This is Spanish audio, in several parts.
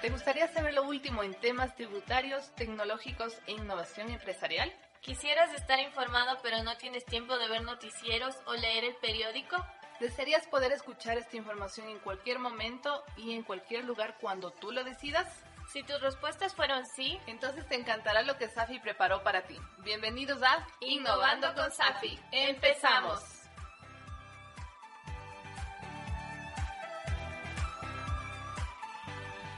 ¿Te gustaría saber lo último en temas tributarios, tecnológicos e innovación empresarial? ¿Quisieras estar informado pero no tienes tiempo de ver noticieros o leer el periódico? ¿Desearías poder escuchar esta información en cualquier momento y en cualquier lugar cuando tú lo decidas? Si tus respuestas fueron sí, entonces te encantará lo que Safi preparó para ti. Bienvenidos a Innovando con Safi. ¡Empezamos!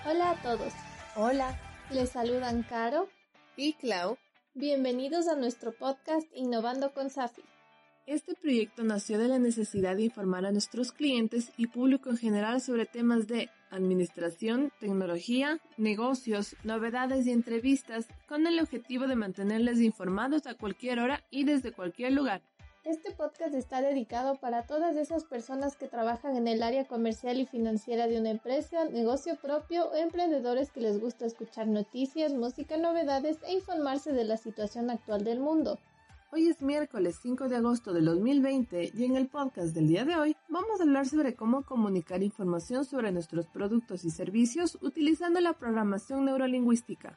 Hola a todos. Hola. Les saludan Caro y Clau. Bienvenidos a nuestro podcast Innovando con Safi. Este proyecto nació de la necesidad de informar a nuestros clientes y público en general sobre temas de administración, tecnología, negocios, novedades y entrevistas con el objetivo de mantenerles informados a cualquier hora y desde cualquier lugar. Este podcast está dedicado para todas esas personas que trabajan en el área comercial y financiera de una empresa, negocio propio o emprendedores que les gusta escuchar noticias, música, novedades e informarse de la situación actual del mundo. Hoy es miércoles 5 de agosto del 2020 y en el podcast del día de hoy vamos a hablar sobre cómo comunicar información sobre nuestros productos y servicios utilizando la programación neurolingüística.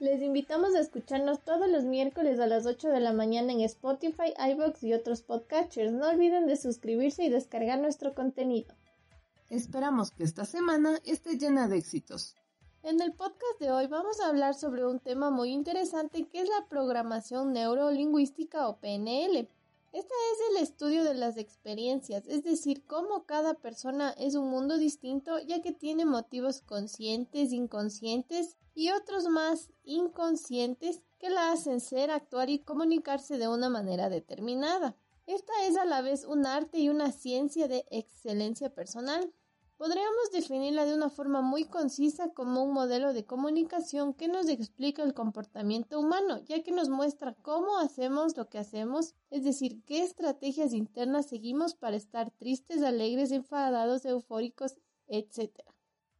Les invitamos a escucharnos todos los miércoles a las 8 de la mañana en Spotify, iBox y otros podcatchers. No olviden de suscribirse y descargar nuestro contenido. Esperamos que esta semana esté llena de éxitos. En el podcast de hoy vamos a hablar sobre un tema muy interesante que es la programación neurolingüística o PNL. Este es el estudio de las experiencias, es decir, cómo cada persona es un mundo distinto ya que tiene motivos conscientes, inconscientes y otros más inconscientes que la hacen ser, actuar y comunicarse de una manera determinada. Esta es a la vez un arte y una ciencia de excelencia personal. Podríamos definirla de una forma muy concisa como un modelo de comunicación que nos explica el comportamiento humano, ya que nos muestra cómo hacemos lo que hacemos, es decir, qué estrategias internas seguimos para estar tristes, alegres, enfadados, eufóricos, etc.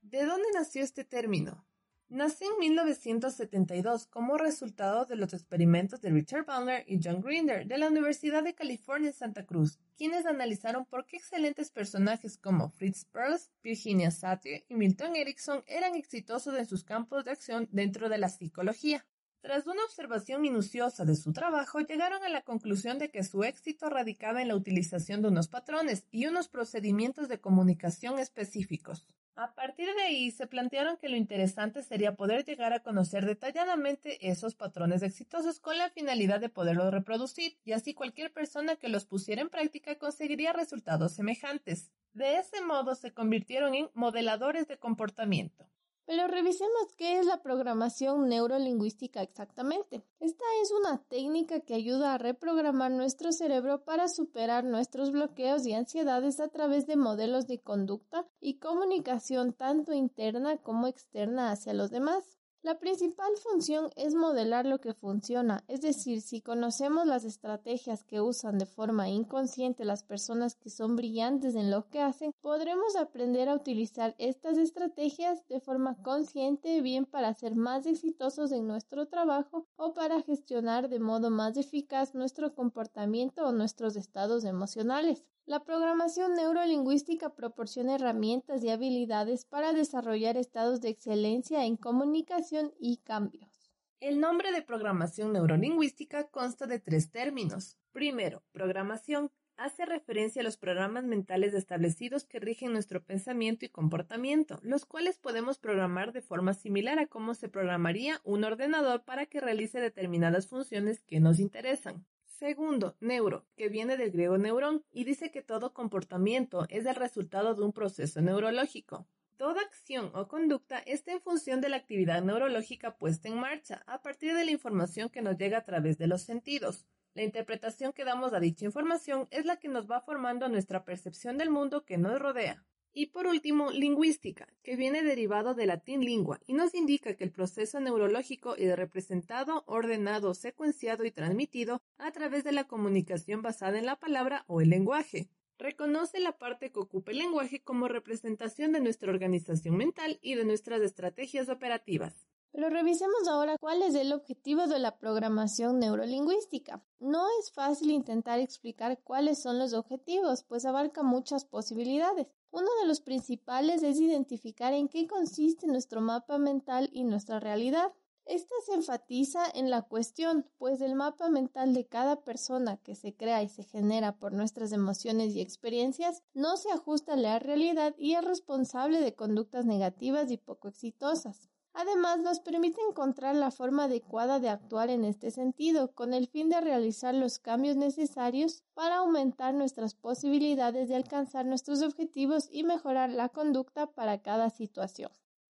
¿De dónde nació este término? Nació en 1972 como resultado de los experimentos de Richard Bandler y John Grinder de la Universidad de California en Santa Cruz, quienes analizaron por qué excelentes personajes como Fritz Perls, Virginia Satir y Milton Erickson eran exitosos en sus campos de acción dentro de la psicología. Tras una observación minuciosa de su trabajo, llegaron a la conclusión de que su éxito radicaba en la utilización de unos patrones y unos procedimientos de comunicación específicos. A partir de ahí se plantearon que lo interesante sería poder llegar a conocer detalladamente esos patrones exitosos con la finalidad de poderlos reproducir y así cualquier persona que los pusiera en práctica conseguiría resultados semejantes. De ese modo se convirtieron en modeladores de comportamiento. Pero revisemos qué es la programación neurolingüística exactamente. Esta es una técnica que ayuda a reprogramar nuestro cerebro para superar nuestros bloqueos y ansiedades a través de modelos de conducta y comunicación tanto interna como externa hacia los demás. La principal función es modelar lo que funciona, es decir, si conocemos las estrategias que usan de forma inconsciente las personas que son brillantes en lo que hacen, podremos aprender a utilizar estas estrategias de forma consciente bien para ser más exitosos en nuestro trabajo o para gestionar de modo más eficaz nuestro comportamiento o nuestros estados emocionales. La programación neurolingüística proporciona herramientas y habilidades para desarrollar estados de excelencia en comunicación y cambios. El nombre de programación neurolingüística consta de tres términos. Primero, programación hace referencia a los programas mentales establecidos que rigen nuestro pensamiento y comportamiento, los cuales podemos programar de forma similar a cómo se programaría un ordenador para que realice determinadas funciones que nos interesan. Segundo, neuro, que viene del griego neurón y dice que todo comportamiento es el resultado de un proceso neurológico. Toda acción o conducta está en función de la actividad neurológica puesta en marcha a partir de la información que nos llega a través de los sentidos. La interpretación que damos a dicha información es la que nos va formando nuestra percepción del mundo que nos rodea. Y por último, lingüística, que viene derivado del latín lingua y nos indica que el proceso neurológico es representado, ordenado, secuenciado y transmitido a través de la comunicación basada en la palabra o el lenguaje. Reconoce la parte que ocupa el lenguaje como representación de nuestra organización mental y de nuestras estrategias operativas. Pero revisemos ahora cuál es el objetivo de la programación neurolingüística. No es fácil intentar explicar cuáles son los objetivos, pues abarca muchas posibilidades. Uno de los principales es identificar en qué consiste nuestro mapa mental y nuestra realidad. Esta se enfatiza en la cuestión, pues el mapa mental de cada persona que se crea y se genera por nuestras emociones y experiencias no se ajusta a la realidad y es responsable de conductas negativas y poco exitosas. Además, nos permite encontrar la forma adecuada de actuar en este sentido, con el fin de realizar los cambios necesarios para aumentar nuestras posibilidades de alcanzar nuestros objetivos y mejorar la conducta para cada situación.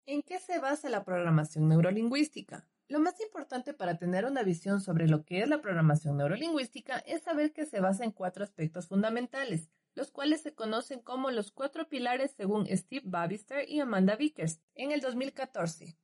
¿En qué se basa la programación neurolingüística? Lo más importante para tener una visión sobre lo que es la programación neurolingüística es saber que se basa en cuatro aspectos fundamentales, los cuales se conocen como los cuatro pilares según Steve Babister y Amanda Vickers en el 2014.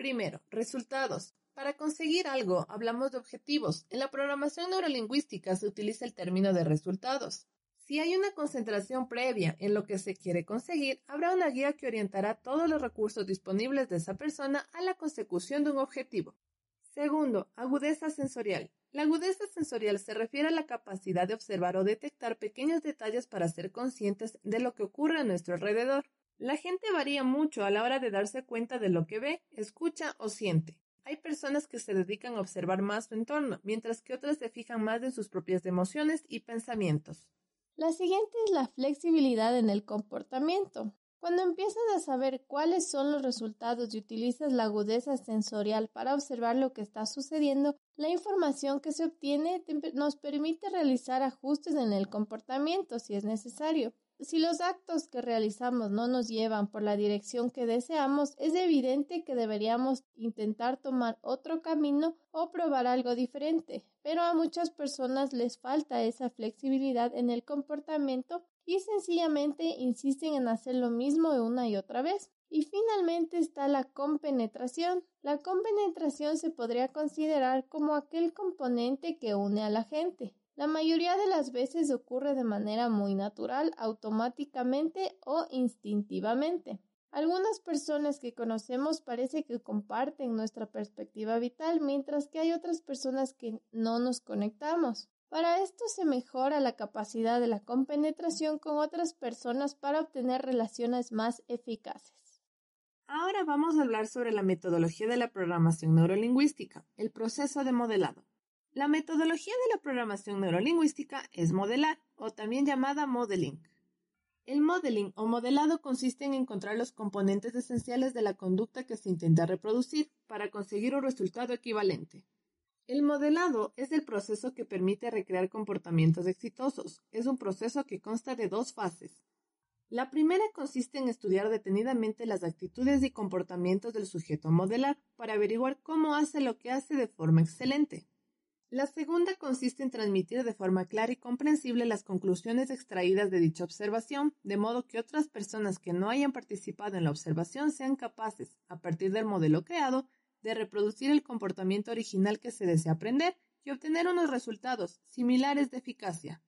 Primero, resultados. Para conseguir algo, hablamos de objetivos. En la programación neurolingüística se utiliza el término de resultados. Si hay una concentración previa en lo que se quiere conseguir, habrá una guía que orientará todos los recursos disponibles de esa persona a la consecución de un objetivo. Segundo, agudeza sensorial. La agudeza sensorial se refiere a la capacidad de observar o detectar pequeños detalles para ser conscientes de lo que ocurre a nuestro alrededor. La gente varía mucho a la hora de darse cuenta de lo que ve, escucha o siente. Hay personas que se dedican a observar más su entorno, mientras que otras se fijan más en sus propias emociones y pensamientos. La siguiente es la flexibilidad en el comportamiento. Cuando empiezas a saber cuáles son los resultados y utilizas la agudeza sensorial para observar lo que está sucediendo, la información que se obtiene nos permite realizar ajustes en el comportamiento si es necesario. Si los actos que realizamos no nos llevan por la dirección que deseamos, es evidente que deberíamos intentar tomar otro camino o probar algo diferente. Pero a muchas personas les falta esa flexibilidad en el comportamiento y sencillamente insisten en hacer lo mismo una y otra vez. Y finalmente está la compenetración. La compenetración se podría considerar como aquel componente que une a la gente. La mayoría de las veces ocurre de manera muy natural, automáticamente o instintivamente. Algunas personas que conocemos parece que comparten nuestra perspectiva vital, mientras que hay otras personas que no nos conectamos. Para esto se mejora la capacidad de la compenetración con otras personas para obtener relaciones más eficaces. Ahora vamos a hablar sobre la metodología de la programación neurolingüística, el proceso de modelado. La metodología de la programación neurolingüística es modelar, o también llamada modeling. El modeling o modelado consiste en encontrar los componentes esenciales de la conducta que se intenta reproducir para conseguir un resultado equivalente. El modelado es el proceso que permite recrear comportamientos exitosos. Es un proceso que consta de dos fases. La primera consiste en estudiar detenidamente las actitudes y comportamientos del sujeto a modelar para averiguar cómo hace lo que hace de forma excelente. La segunda consiste en transmitir de forma clara y comprensible las conclusiones extraídas de dicha observación, de modo que otras personas que no hayan participado en la observación sean capaces, a partir del modelo creado, de reproducir el comportamiento original que se desea aprender y obtener unos resultados similares de eficacia.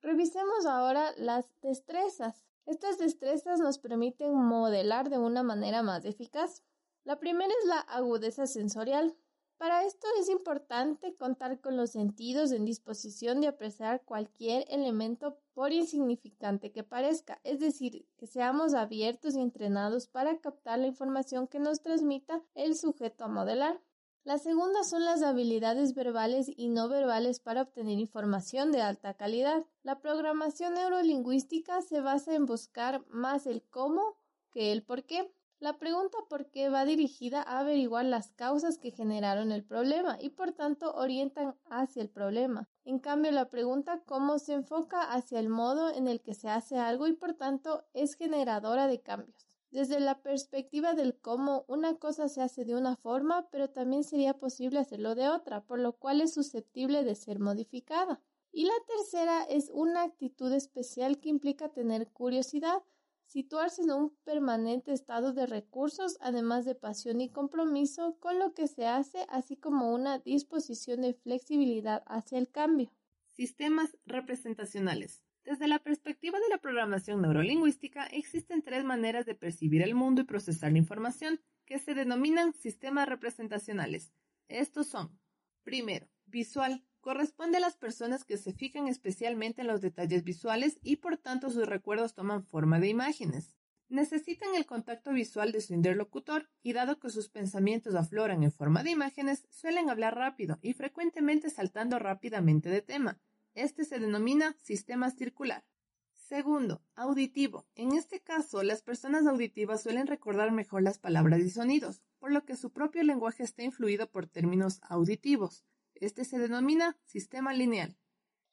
Revisemos ahora las destrezas. Estas destrezas nos permiten modelar de una manera más eficaz. La primera es la agudeza sensorial. Para esto es importante contar con los sentidos en disposición de apreciar cualquier elemento por insignificante que parezca, es decir, que seamos abiertos y entrenados para captar la información que nos transmita el sujeto a modelar. La segunda son las habilidades verbales y no verbales para obtener información de alta calidad. La programación neurolingüística se basa en buscar más el cómo que el por qué. La pregunta por qué va dirigida a averiguar las causas que generaron el problema y por tanto orientan hacia el problema. En cambio, la pregunta cómo se enfoca hacia el modo en el que se hace algo y por tanto es generadora de cambios. Desde la perspectiva del cómo una cosa se hace de una forma, pero también sería posible hacerlo de otra, por lo cual es susceptible de ser modificada. Y la tercera es una actitud especial que implica tener curiosidad, situarse en un permanente estado de recursos, además de pasión y compromiso con lo que se hace, así como una disposición de flexibilidad hacia el cambio. Sistemas representacionales. Desde la perspectiva de la programación neurolingüística, existen tres maneras de percibir el mundo y procesar la información, que se denominan sistemas representacionales. Estos son, primero, visual, corresponde a las personas que se fijan especialmente en los detalles visuales y por tanto sus recuerdos toman forma de imágenes. Necesitan el contacto visual de su interlocutor y dado que sus pensamientos afloran en forma de imágenes, suelen hablar rápido y frecuentemente saltando rápidamente de tema. Este se denomina sistema circular. Segundo, auditivo. En este caso, las personas auditivas suelen recordar mejor las palabras y sonidos, por lo que su propio lenguaje está influido por términos auditivos. Este se denomina sistema lineal.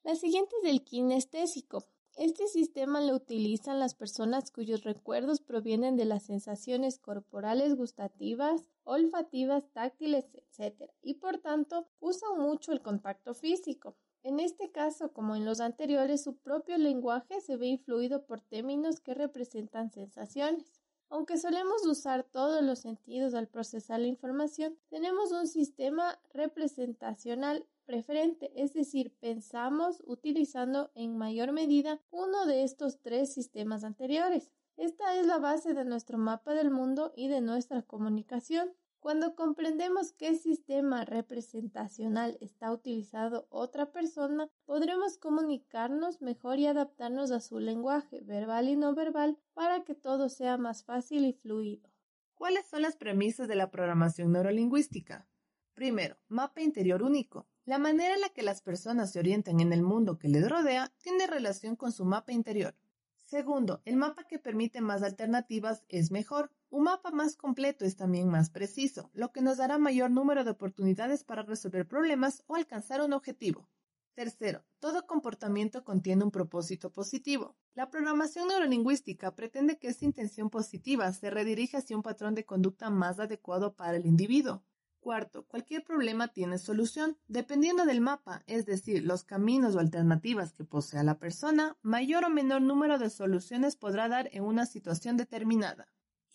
La siguiente es el kinestésico. Este sistema lo utilizan las personas cuyos recuerdos provienen de las sensaciones corporales gustativas, olfativas, táctiles, etc. y por tanto usan mucho el contacto físico. En este caso, como en los anteriores, su propio lenguaje se ve influido por términos que representan sensaciones. Aunque solemos usar todos los sentidos al procesar la información, tenemos un sistema representacional preferente, es decir, pensamos utilizando en mayor medida uno de estos tres sistemas anteriores. Esta es la base de nuestro mapa del mundo y de nuestra comunicación. Cuando comprendemos qué sistema representacional está utilizado otra persona, podremos comunicarnos mejor y adaptarnos a su lenguaje, verbal y no verbal, para que todo sea más fácil y fluido. ¿Cuáles son las premisas de la programación neurolingüística? Primero, mapa interior único. La manera en la que las personas se orientan en el mundo que les rodea tiene relación con su mapa interior. Segundo, el mapa que permite más alternativas es mejor. Un mapa más completo es también más preciso, lo que nos dará mayor número de oportunidades para resolver problemas o alcanzar un objetivo. Tercero, todo comportamiento contiene un propósito positivo. La programación neurolingüística pretende que esta intención positiva se redirija hacia un patrón de conducta más adecuado para el individuo. Cuarto, cualquier problema tiene solución. Dependiendo del mapa, es decir, los caminos o alternativas que posea la persona, mayor o menor número de soluciones podrá dar en una situación determinada.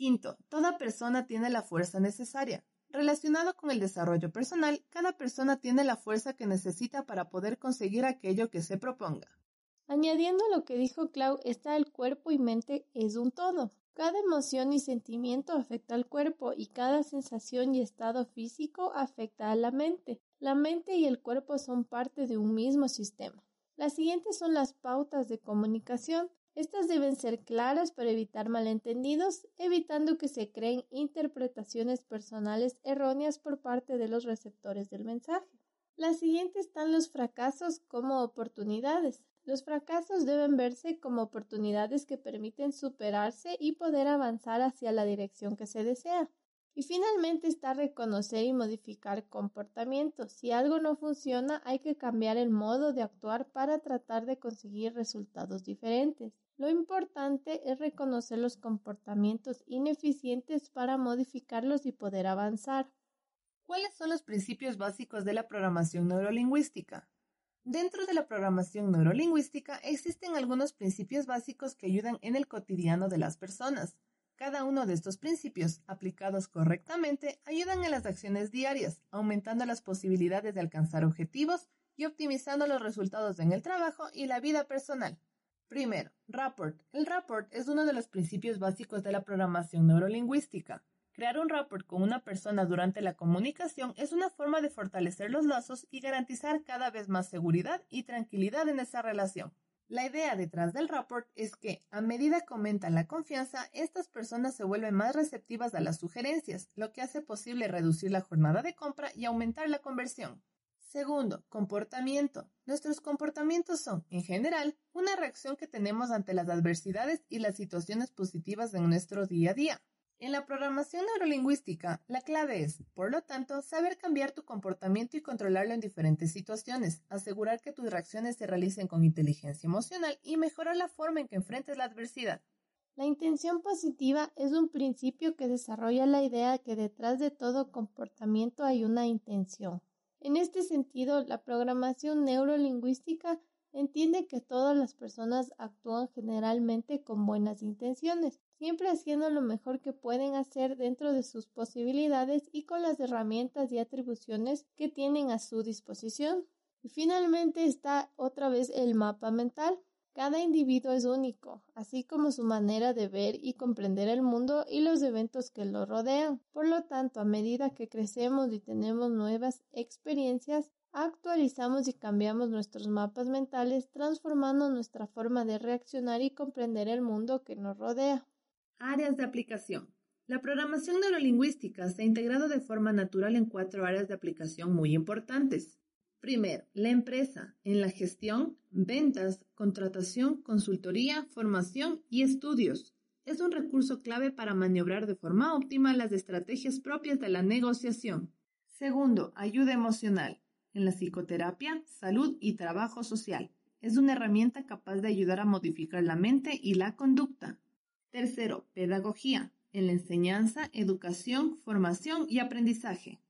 Quinto, toda persona tiene la fuerza necesaria. Relacionado con el desarrollo personal, cada persona tiene la fuerza que necesita para poder conseguir aquello que se proponga. Añadiendo lo que dijo Clau, está el cuerpo y mente es un todo. Cada emoción y sentimiento afecta al cuerpo y cada sensación y estado físico afecta a la mente. La mente y el cuerpo son parte de un mismo sistema. Las siguientes son las pautas de comunicación. Estas deben ser claras para evitar malentendidos, evitando que se creen interpretaciones personales erróneas por parte de los receptores del mensaje. Las siguientes están los fracasos como oportunidades. Los fracasos deben verse como oportunidades que permiten superarse y poder avanzar hacia la dirección que se desea. Y finalmente está reconocer y modificar comportamientos. Si algo no funciona, hay que cambiar el modo de actuar para tratar de conseguir resultados diferentes. Lo importante es reconocer los comportamientos ineficientes para modificarlos y poder avanzar. ¿Cuáles son los principios básicos de la programación neurolingüística? Dentro de la programación neurolingüística existen algunos principios básicos que ayudan en el cotidiano de las personas. Cada uno de estos principios, aplicados correctamente, ayudan en las acciones diarias, aumentando las posibilidades de alcanzar objetivos y optimizando los resultados en el trabajo y la vida personal. Primero, rapport. El rapport es uno de los principios básicos de la programación neurolingüística. Crear un rapport con una persona durante la comunicación es una forma de fortalecer los lazos y garantizar cada vez más seguridad y tranquilidad en esa relación. La idea detrás del rapport es que, a medida que aumenta la confianza, estas personas se vuelven más receptivas a las sugerencias, lo que hace posible reducir la jornada de compra y aumentar la conversión. Segundo, comportamiento. Nuestros comportamientos son, en general, una reacción que tenemos ante las adversidades y las situaciones positivas en nuestro día a día. En la programación neurolingüística, la clave es, por lo tanto, saber cambiar tu comportamiento y controlarlo en diferentes situaciones, asegurar que tus reacciones se realicen con inteligencia emocional y mejorar la forma en que enfrentes la adversidad. La intención positiva es un principio que desarrolla la idea que detrás de todo comportamiento hay una intención. En este sentido, la programación neurolingüística entiende que todas las personas actúan generalmente con buenas intenciones, siempre haciendo lo mejor que pueden hacer dentro de sus posibilidades y con las herramientas y atribuciones que tienen a su disposición. Y finalmente está otra vez el mapa mental. Cada individuo es único, así como su manera de ver y comprender el mundo y los eventos que lo rodean. Por lo tanto, a medida que crecemos y tenemos nuevas experiencias, actualizamos y cambiamos nuestros mapas mentales, transformando nuestra forma de reaccionar y comprender el mundo que nos rodea. Áreas de aplicación. La programación neurolingüística se ha integrado de forma natural en cuatro áreas de aplicación muy importantes. Primero, la empresa en la gestión, ventas, contratación, consultoría, formación y estudios. Es un recurso clave para maniobrar de forma óptima las estrategias propias de la negociación. Segundo, ayuda emocional. En la psicoterapia, salud y trabajo social. Es una herramienta capaz de ayudar a modificar la mente y la conducta. Tercero, pedagogía. En la enseñanza, educación, formación y aprendizaje.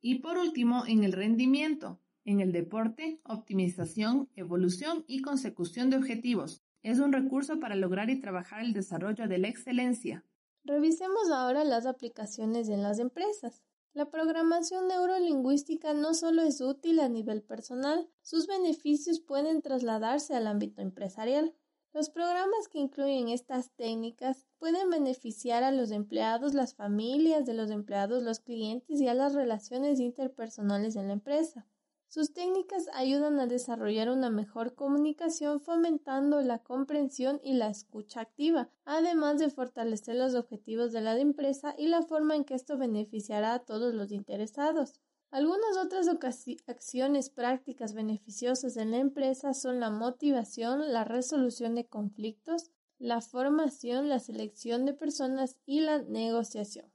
Y por último, en el rendimiento en el deporte, optimización, evolución y consecución de objetivos. Es un recurso para lograr y trabajar el desarrollo de la excelencia. Revisemos ahora las aplicaciones en las empresas. La programación neurolingüística no solo es útil a nivel personal, sus beneficios pueden trasladarse al ámbito empresarial. Los programas que incluyen estas técnicas pueden beneficiar a los empleados, las familias de los empleados, los clientes y a las relaciones interpersonales en la empresa. Sus técnicas ayudan a desarrollar una mejor comunicación fomentando la comprensión y la escucha activa, además de fortalecer los objetivos de la empresa y la forma en que esto beneficiará a todos los interesados. Algunas otras acciones prácticas beneficiosas en la empresa son la motivación, la resolución de conflictos, la formación, la selección de personas y la negociación.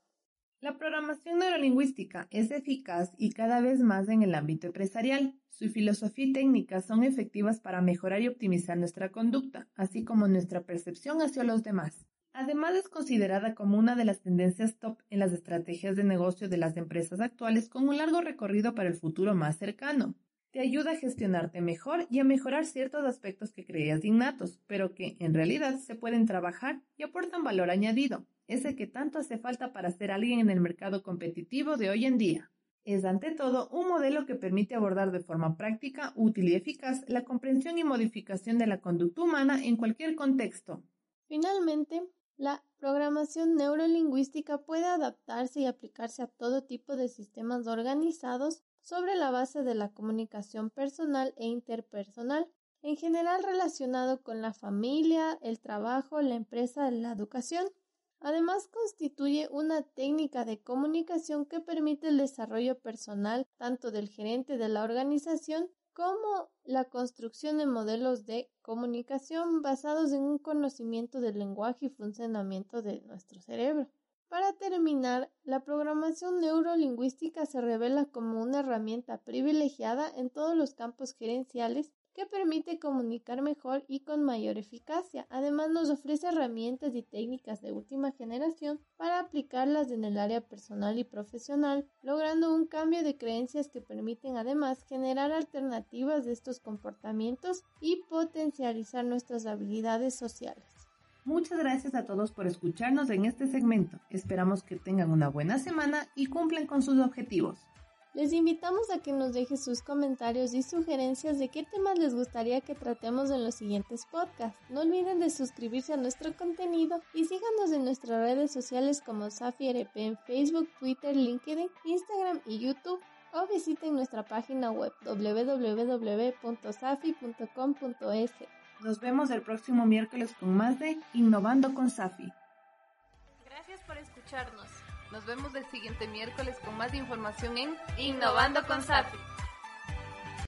La programación neurolingüística es eficaz y cada vez más en el ámbito empresarial. Su filosofía y técnicas son efectivas para mejorar y optimizar nuestra conducta, así como nuestra percepción hacia los demás. Además, es considerada como una de las tendencias top en las estrategias de negocio de las empresas actuales con un largo recorrido para el futuro más cercano. Te ayuda a gestionarte mejor y a mejorar ciertos aspectos que creías innatos, pero que en realidad se pueden trabajar y aportan valor añadido ese que tanto hace falta para ser alguien en el mercado competitivo de hoy en día. Es ante todo un modelo que permite abordar de forma práctica, útil y eficaz la comprensión y modificación de la conducta humana en cualquier contexto. Finalmente, la programación neurolingüística puede adaptarse y aplicarse a todo tipo de sistemas organizados sobre la base de la comunicación personal e interpersonal, en general relacionado con la familia, el trabajo, la empresa, la educación. Además, constituye una técnica de comunicación que permite el desarrollo personal tanto del gerente de la organización como la construcción de modelos de comunicación basados en un conocimiento del lenguaje y funcionamiento de nuestro cerebro. Para terminar, la programación neurolingüística se revela como una herramienta privilegiada en todos los campos gerenciales que permite comunicar mejor y con mayor eficacia. Además nos ofrece herramientas y técnicas de última generación para aplicarlas en el área personal y profesional, logrando un cambio de creencias que permiten además generar alternativas de estos comportamientos y potencializar nuestras habilidades sociales. Muchas gracias a todos por escucharnos en este segmento. Esperamos que tengan una buena semana y cumplan con sus objetivos. Les invitamos a que nos dejen sus comentarios y sugerencias de qué temas les gustaría que tratemos en los siguientes podcasts. No olviden de suscribirse a nuestro contenido y síganos en nuestras redes sociales como SafiRP en Facebook, Twitter, LinkedIn, Instagram y YouTube o visiten nuestra página web www.safi.com.es. Nos vemos el próximo miércoles con más de Innovando con Safi. Gracias por escucharnos. Nos vemos el siguiente miércoles con más información en Innovando con Safi.